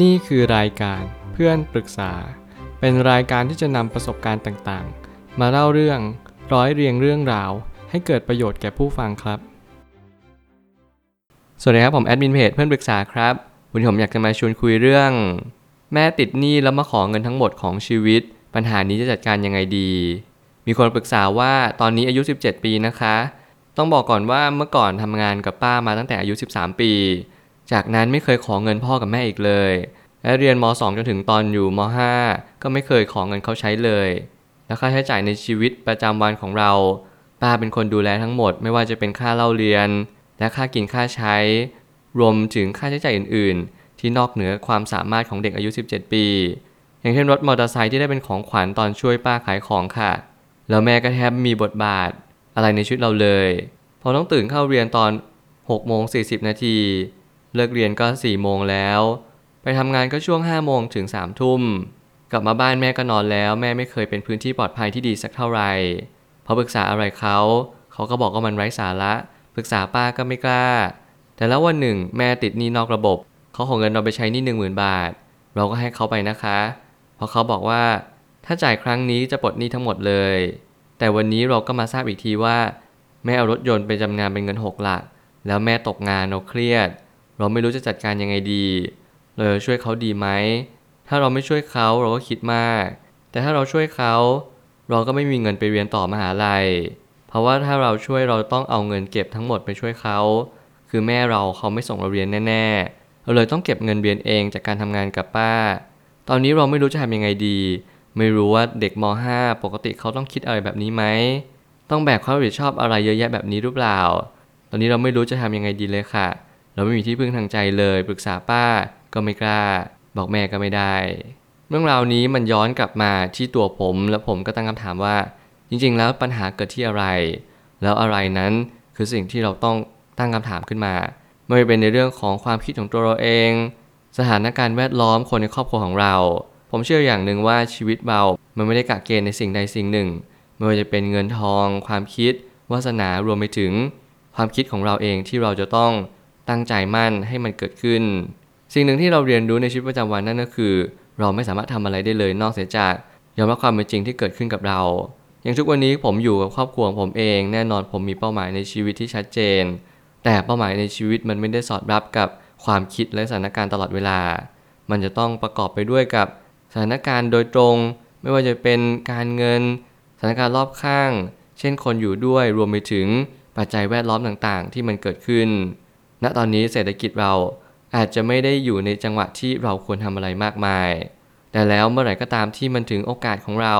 นี่คือรายการเพื่อนปรึกษา เป็นรายการที่จะนำประสบการณ์ต่างๆ มาเล่าเรื่องร้อยเรียงเรื่องราว ให้เกิดประโยชน์แก่ผู้ฟังครับ สวัสดีครับผมแอดมินเพจเพื่อนปรึกษาครับวันนี้ผมอยากจะมาชวนคุยเรื่อง แม่ติดหนี้แล้วมาขอเงินทั้งหมดของชีวิต ปัญหานี้จะจัดการยังไงดี มีคนปรึกษาว่าตอนนี้อายุ 17 ปีนะคะ ต้องบอกก่อนว่าเมื่อก่อนทำงานกับป้ามาตั้งแต่อายุ 13 ปี จากนั้นไม่เคยขอเงินพ่อกับแม่อีกเลย และเรียนม .2 จนถึงตอนอยู่ม .5 ก็ไม่เคยขอเงินเขาใช้เลย แล้วค่าใช้จ่ายในชีวิตประจำวันของเรา ป้าเป็นคนดูแลทั้งหมด ไม่ว่าจะเป็นค่าเล่าเรียน และค่ากินค่าใช้ รวมถึงค่าใช้จ่ายอื่น ๆ ที่นอกเหนือความสามารถของเด็กอายุ 17 ปี อย่างเช่นรถมอเตอร์ไซค์ที่ได้เป็นของขวัญตอนช่วยป้าขายของค่ะ แล้วแม่ก็แทบมีบทบาทอะไรในชีวิตเราเลยพอต้องตื่นเข้าเรียนตอน6โมง40 นาที เลิกเรียนก็4โมงแล้ว ไปทำงานก็ช่วง5โมงถึง3ทุ่ม กลับมาบ้านแม่ก็นอนแล้ว แม่ไม่เคยเป็นพื้นที่ปลอดภัยที่ดีสักเท่าไหร่พอปรึกษาอะไรเขาเขาก็บอกว่ามันไร้สาระปรึกษาป้าก็ไม่กล้า แต่แล้ววันหนึ่งแม่ติดหนี้นอกระบบ เขาขอเงินเราไปใช้หนี้หนึ่งหมื่นบาท เราก็ให้เขาไปนะคะเพราะเขาบอกว่าถ้าจ่ายครั้งนี้จะปลดหนี้ทั้งหมดเลย แต่วันนี้เราก็มาทราบอีกทีว่า แม่เอารถยนต์ไปจำนำเป็นเงินหกหลัก แล้วแม่ตกงานเราเครียด เราไม่รู้จะจัดการยังไงดี เราจะช่วยเขาดีไหม ถ้าเราไม่ช่วยเขาเราก็คิดมาก แต่ถ้าเราช่วยเขา เราก็ไม่มีเงินไปเรียนต่อมหาลัย เพราะว่าถ้าเราช่วยเราต้องเอาเงินเก็บทั้งหมดไปช่วยเขา คือแม่เราเขาไม่ส่งเราเรียนแน่ๆ เราเลยต้องเก็บเงินเรียนเองจากการทำงานกับป้า ตอนนี้เราไม่รู้จะทำยังไงดี ไม่รู้ว่าเด็กม .5 ปกติเขาต้องคิดอะไรแบบนี้ไหม ต้องแบกความรับผิดชอบอะไรเยอะแยะแบบนี้หรือเปล่า ตอนนี้เราไม่รู้จะทำยังไงดีเลยค่ะ เราไม่มีที่พึ่งทางใจเลยปรึกษาป้าก็ไม่กล้า บอกแม่ก็ไม่ได้ เรื่องราวนี้มันย้อนกลับมาที่ตัวผม และผมก็ตั้งคำถามว่า จริง ๆ แล้วปัญหาเกิดที่อะไร แล้วอะไรนั้นคือสิ่งที่เราต้องตั้งคำถามขึ้นมา ไม่ว่าเป็นในเรื่องของความคิดของตัวเราเอง สถานการณ์แวดล้อมคนในครอบครัวของเรา ผมเชื่ออย่างหนึ่งว่าชีวิตเรา มันไม่ได้กะเกณฑ์ในสิ่งใดสิ่งหนึ่ง ไม่ว่าจะเป็นเงินทอง ความคิดวาสนารวมไปถึง ความคิดของเราเองที่เราจะต้อง ตั้งใจมั่นให้มันเกิดขึ้น สิ่งหนึ่งที่เราเรียนรู้ในชีวิตประจำวันนั่นก็คือ เราไม่สามารถทำอะไรได้เลยนอกเสียจากยอมรับความเป็นจริงที่เกิดขึ้นกับเรา อย่างทุกวันนี้ผมอยู่กับครอบครัวของผมเอง แน่นอนผมมีเป้าหมายในชีวิตที่ชัดเจน แต่เป้าหมายในชีวิตมันไม่ได้สอดรับกับความคิดและสถานการณ์ตลอดเวลา มันจะต้องประกอบไปด้วยกับสถานการณ์โดยตรง ไม่ว่าจะเป็นการเงิน สถานการณ์รอบข้าง เช่นคนอยู่ด้วยรวมไปถึงปัจจัยแวดล้อมต่างๆ ที่มันเกิดขึ้น ณตอนนี้เศรษฐกิจเราอาจจะไม่ได้อยู่ในจังหวะที่เราควรทำอะไรมากมาย แต่แล้วเมื่อไหร่ก็ตามที่มันถึงโอกาสของเรา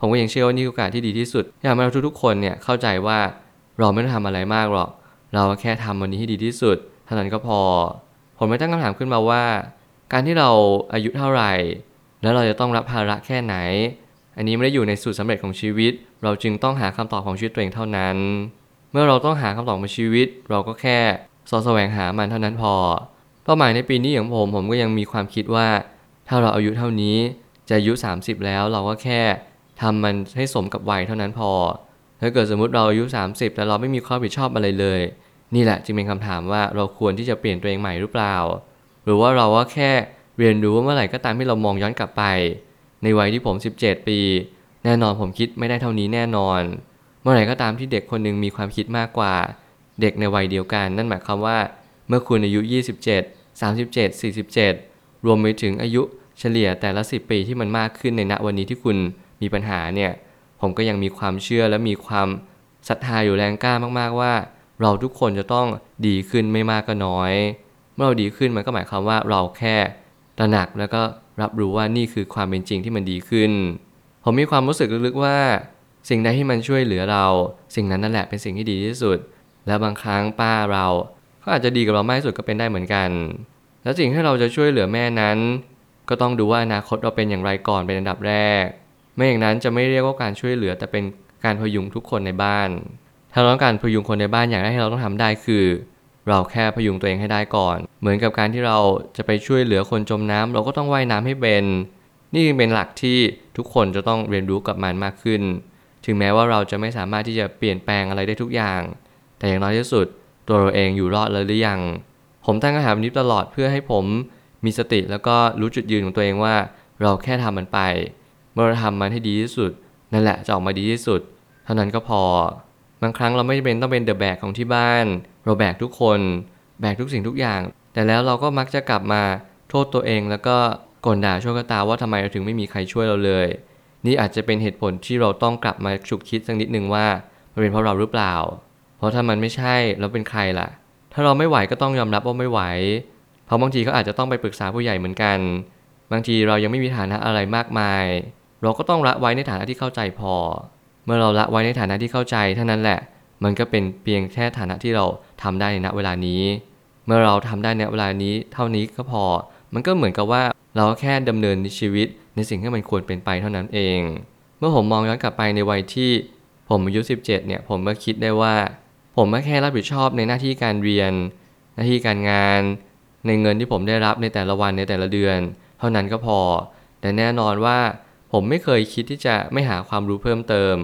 ผมก็ยังเชื่อว่านี่คือโอกาสที่ดีที่สุด อยากให้เราทุกๆคนเนี่ยเข้าใจว่าเราไม่ต้องทำอะไรมากหรอก เราแค่ทำวันนี้ให้ดีที่สุดเท่านั้นก็พอ ผมไม่ตั้งคำถามขึ้นมาว่า การที่เราอายุเท่าไหร่ แล้วเราจะต้องรับภาระแค่ไหน อันนี้ไม่ได้อยู่ในสูตรสำเร็จของชีวิต เราจึงต้องหาคำตอบของชีวิตตัวเองเท่านั้น เมื่อเราต้องหาคำตอบของชีวิต เราก็แค่ สอแสวงหามันเท่านั้นพอ เป้าหมายในปีนี้ของผมผมก็ยังมีความคิดว่า ถ้าเราอายุเท่านี้จะอายุ 30 แล้วเราก็แค่ทำมันให้สมกับวัยเท่านั้นพอ ถ้าเกิดสมมุติเราอายุ 30 แต่เราไม่มีความรับผิดชอบอะไรเลย นี่แหละจึงเป็นคำถามว่าเราควรที่จะเปลี่ยนตัวเองใหม่หรือเปล่า หรือว่าเราก็แค่เรียนรู้ว่าเมื่อไหร่ก็ตามที่เรามองย้อนกลับไป ในวัยที่ผม 17 ปี แน่นอนผมคิดไม่ได้เท่านี้แน่นอน เมื่อไหร่ก็ตามที่เด็กคนหนึ่งมีความคิดมากกว่า เด็กในวัยเดียวกัน นั่นหมายความว่า เมื่อคุณอายุ 27 37 47 รวมไปถึงอายุเฉลี่ยแต่ละ 10 ปีที่มันมากขึ้นในณวันนี้ที่คุณมีปัญหาเนี่ย ผมก็ยังมีความเชื่อและมีความศรัทธาอยู่แรงกล้ามากๆว่า เราทุกคนจะต้องดีขึ้นไม่มากก็น้อย เมื่อเราดีขึ้นมันก็หมายความว่าเราแค่ตระหนักแล้วก็รับรู้ว่านี่คือความเป็นจริงที่มันดีขึ้น ผมมีความรู้สึกลึกๆว่า สิ่งใดที่มันช่วยเหลือเรา สิ่งนั้นนั่นแหละเป็นสิ่งที่ดีที่สุด และบางครั้งป้าเราก็อาจจะดีกับเรามากที่สุดก็เป็นได้เหมือนกัน แล้วสิ่งที่เราจะช่วยเหลือแม่นั้น ก็ต้องดูว่าอนาคตเราเป็นอย่างไรก่อนเป็นอันดับแรก ไม่อย่างนั้นจะไม่เรียกว่าการช่วยเหลือแต่เป็นการพยุงทุกคนในบ้าน ถ้าเราต้องการพยุงคนในบ้านอย่างแรกที่เราต้องทำได้คือ เราแค่พยุงตัวเองให้ได้ก่อน เหมือนกับการที่เราจะไปช่วยเหลือคนจมน้ำเราก็ต้องว่ายน้ำให้เป็น นี่เป็นหลักที่ทุกคนจะต้องเรียนรู้กับมันมากขึ้น ถึงแม้ว่าเราจะไม่สามารถที่จะเปลี่ยนแปลงอะไรได้ทุกอย่าง แต่อย่างน้อยที่สุด ตัวเราเองอยู่รอดเลยหรือยัง ผมตั้งคำถามนี้ตลอดเพื่อให้ผมมีสติแล้วก็รู้จุดยืนของตัวเองว่า เราแค่ทำมันไป เมื่อเราทำมันให้ดีที่สุด นั่นแหละจะออกมาดีที่สุด เท่านั้นก็พอ บางครั้งเราไม่จำเป็นต้องเป็นเดอะแบกของที่บ้าน เราแบกทุกคน แบกทุกสิ่งทุกอย่าง แต่แล้วเราก็มักจะกลับมาโทษตัวเองแล้วก็ก่นด่าโชคตาว่าทำไมเราถึงไม่มีใครช่วยเราเลย นี่อาจจะเป็นเหตุผลที่เราต้องกลับมาฉุกคิดสักนิดหนึ่งว่ามันเป็นเพราะเราหรือเปล่า เพราะถ้ามันไม่ใช่แล้วเป็นใครล่ะ ถ้าเราไม่ไหวก็ต้องยอมรับว่าไม่ไหว เพราะบางทีก็อาจจะต้องไปปรึกษาผู้ใหญ่เหมือนกัน บางทีเรายังไม่มีฐานะอะไรมากมาย เราก็ต้องละไว้ในฐานะที่เข้าใจพอ เมื่อเราละไว้ในฐานะที่เข้าใจเท่านั้นแหละ มันก็เป็นเพียงแค่ฐานะที่เราทำได้ในณเวลานี้ เมื่อเราทำได้ในเวลานี้เท่านี้ก็พอ มันก็เหมือนกับว่าเราแค่ดำเนินชีวิตในสิ่งที่มันควรเป็นไปเท่านั้นเอง เมื่อผมมองย้อนกลับไปในวัยที่ผมอายุ 17 เนี่ย ผมก็คิดได้ว่า ผมก็แค่รับผิดชอบในหน้าที่การเรียน หน้าที่การงาน ในเงินที่ผมได้รับในแต่ละวันในแต่ละเดือน เท่านั้นก็พอ แต่แน่นอนว่าผมไม่เคยคิดที่จะไม่หาความรู้เพิ่มเติม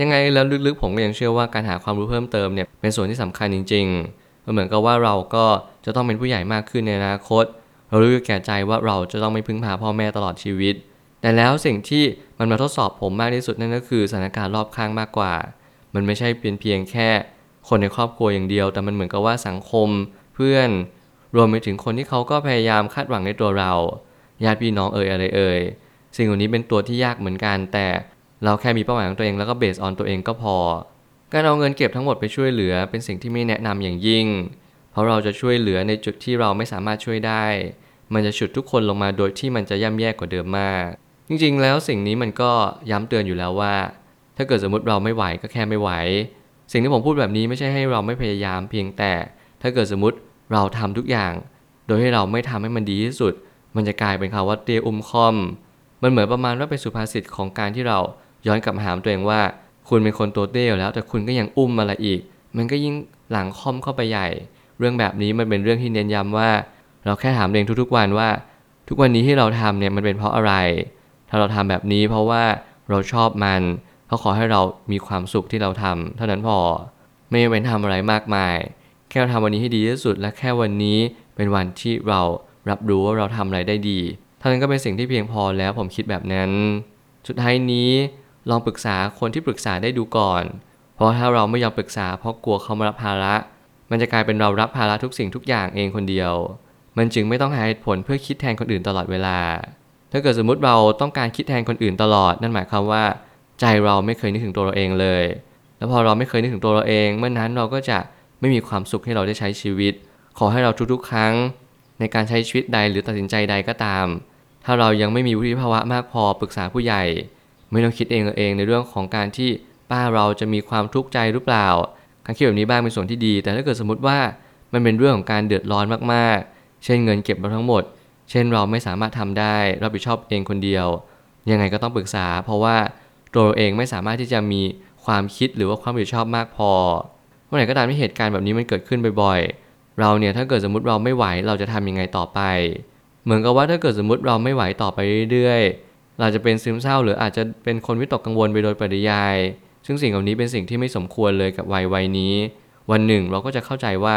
ยังไงแล้วลึกๆ ผมก็ยังเชื่อว่าการหาความรู้เพิ่มเติมเนี่ยเป็นส่วนที่สำคัญจริงๆเหมือนกับว่าเราก็จะต้องเป็นผู้ใหญ่มากขึ้นในอนาคต เรารู้อยู่แก่ใจว่าเราจะต้องไม่พึ่งพาพ่อแม่ตลอดชีวิต แต่แล้วสิ่งที่มันมาทดสอบผมมากที่สุดนั่นก็คือสถานการณ์รอบข้างมากกว่า มันไม่ใช่เพียงเพียงแค่ คนในครอบครัวอย่างเดียว แต่มันเหมือนกับว่าสังคมเพื่อน รวมไปถึงคนที่เขาก็พยายามคาดหวังในตัวเราญาติพี่น้องเอ่ยอะไรเอ่ยสิ่งเหล่านี้เป็นตัวที่ยากเหมือนกัน แต่เราแค่มีเป้าหมายของตัวเองแล้วก็เบสออนตัวเองก็พอ การเอาเงินเก็บทั้งหมดไปช่วยเหลือเป็นสิ่งที่ไม่แนะนำอย่างยิ่ง เพราะเราจะช่วยเหลือในจุดที่เราไม่สามารถช่วยได้ มันจะฉุดทุกคนลงมาโดยที่มันจะย่ำแย่กว่าเดิมมาก จริงๆ แล้วสิ่งนี้มันก็ย้ำเตือนอยู่แล้วว่า ถ้าเกิดสมมติเราไม่ไหวก็แค่ไม่ไหว สิ่งที่ผมพูดแบบนี้ไม่ใช่ให้เราไม่พยายามเพียงแต่ ถ้าเกิดสมมติเราทำทุกอย่าง โดยให้เราไม่ทำให้มันดีที่สุด มันจะกลายเป็นคำว่าเตียอุ้มคอม มันเหมือนประมาณว่าเป็นสุภาษิตของการที่เราย้อนกลับมาถามตัวเองว่า คุณเป็นคนตัวเตี้ยแล้วแต่คุณก็ยังอุ้มอะไรอีก มันก็ยิ่งหลังคอมเข้าไปใหญ่ เรื่องแบบนี้มันเป็นเรื่องที่เน้นย้ำว่า เราแค่ถามตัวเองทุกๆวันว่า ทุกวันนี้ที่เราทำเนี่ยมันเป็นเพราะอะไร ถ้าเราทำแบบนี้เพราะว่าเราชอบมัน เขาขอให้เรามีความสุขที่เราทำเท่านั้นพอ ไม่เป็นทำอะไรมากมาย แค่เราทำวันนี้ให้ดีที่สุด และแค่วันนี้เป็นวันที่เรารับรู้ว่าเราทำอะไรได้ดี เท่านั้นก็เป็นสิ่งที่เพียงพอแล้วผมคิดแบบนั้น สุดท้ายนี้ลองปรึกษาคนที่ปรึกษาได้ดูก่อน เพราะถ้าเราไม่ยอมปรึกษาเพราะกลัวเขามารับภาระ มันจะกลายเป็นเรารับภาระทุกสิ่งทุกอย่างเองคนเดียว มันจึงไม่ต้องหาเหตุผลเพื่อคิดแทนคนอื่นตลอดเวลา ถ้าเกิดสมมุติเราต้องการคิดแทนคนอื่นตลอด นั่นหมายความว่า ใจเราไม่เคยนึกถึงตัวเราเองเลย แล้วพอเราไม่เคยนึกถึงตัวเราเอง เมื่อนั้นเราก็จะไม่มีความสุขให้เราได้ใช้ชีวิต ขอให้เราทุกๆ ครั้ง ในการใช้ชีวิตใดหรือตัดสินใจใดก็ตาม ถ้าเรายังไม่มีวุฒิภาวะมากพอปรึกษาผู้ใหญ่ ไม่ต้องคิดเองเองในเรื่องของการที่ป้าเราจะมีความทุกข์ใจหรือเปล่า การคิดแบบนี้บ้างเป็นส่วนที่ดี แต่ถ้าเกิดสมมติว่ามันเป็นเรื่องของการเดือดร้อนมากๆ เช่นเงินเก็บเราทั้งหมด เช่นเราไม่สามารถทำได้รับผิดชอบเองคนเดียว ยังไงก็ต้องปรึกษา เพราะว่า ตัวเราเองไม่สามารถที่จะมีความคิดหรือว่าความรับผิดชอบมากพอเมื่อไหร่ก็ตามที่เหตุการณ์แบบนี้มันเกิดขึ้นบ่อยๆ เราเนี่ยถ้าเกิดสมมติเราไม่ไหวเราจะทำยังไงต่อไป เหมือนกับว่าถ้าเกิดสมมติเราไม่ไหวต่อไปเรื่อยๆ เราจะเป็นซึมเศร้า หรืออาจจะเป็นคนวิตกกังวลไปโดยปริยาย ซึ่งสิ่งเหล่านี้เป็นสิ่งที่ไม่สมควรเลยกับวัยวัยนี้ วันหนึ่งเราก็จะเข้าใจว่า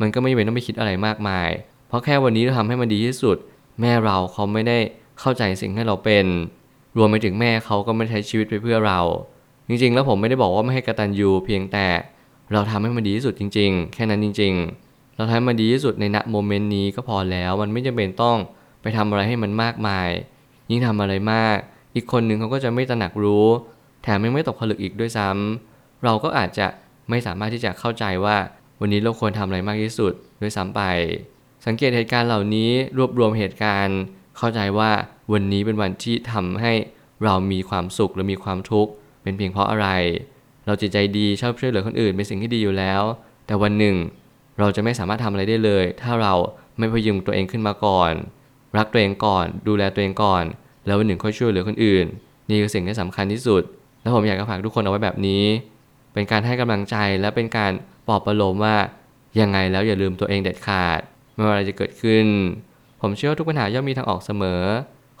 มันก็ไม่จำเป็นต้องไปคิดอะไรมากมาย เพราะแค่วันนี้เราทำให้มันดีที่สุด แม่เราเขาไม่ได้เข้าใจสิ่งที่เราเป็น รวมไปถึงแม่เขาก็ไม่ใช้ชีวิตไปเพื่อเรา จริงๆ แล้วผมไม่ได้บอกว่าไม่ให้กระตัญญูเพียงแต่เราทำให้มันดีที่สุดจริง ๆ แค่นั้นจริง ๆ เราทำให้มันดีที่สุดในณโมเมนต์นี้ก็พอแล้ว มันไม่จำเป็นต้องไปทำอะไรให้มันมากมาย ยิ่งทำอะไรมาก อีกคนหนึ่งเขาก็จะไม่ตระหนักรู้ แถมยังไม่ตกผลึกอีกด้วยซ้ำเราก็อาจจะไม่สามารถที่จะเข้าใจว่าวันนี้เราควรทำอะไรมากที่สุดด้วยซ้ำไป สังเกตเหตุการณ์เหล่านี้รวบรวมเหตุการณ์ เข้าใจว่า วันนี้เป็นวันที่ทำให้เรามีความสุขหรือมีความทุกข์เป็นเพียงเพราะอะไร เราจิตใจดีชอบช่วยเหลือคนอื่นเป็นสิ่งที่ดีอยู่แล้ว แต่วันหนึ่ง เราจะไม่สามารถทำอะไรได้เลย ถ้าเราไม่พยุงตัวเองขึ้นมาก่อน รักตัวเองก่อน ดูแลตัวเองก่อน แล้ววันหนึ่งค่อยช่วยเหลือคนอื่น นี่คือสิ่งที่สำคัญที่สุด แล้วผมอยากจะฝากทุกคนเอาไว้แบบนี้ เป็นการให้กำลังใจและเป็นการปลอบประโลมว่ายังไงแล้วอย่าลืมตัวเองเด็ดขาดไม่ว่าอะไรจะเกิดขึ้น ผมเชื่อว่าทุกปัญหาย่อมมีทางออกเสมอ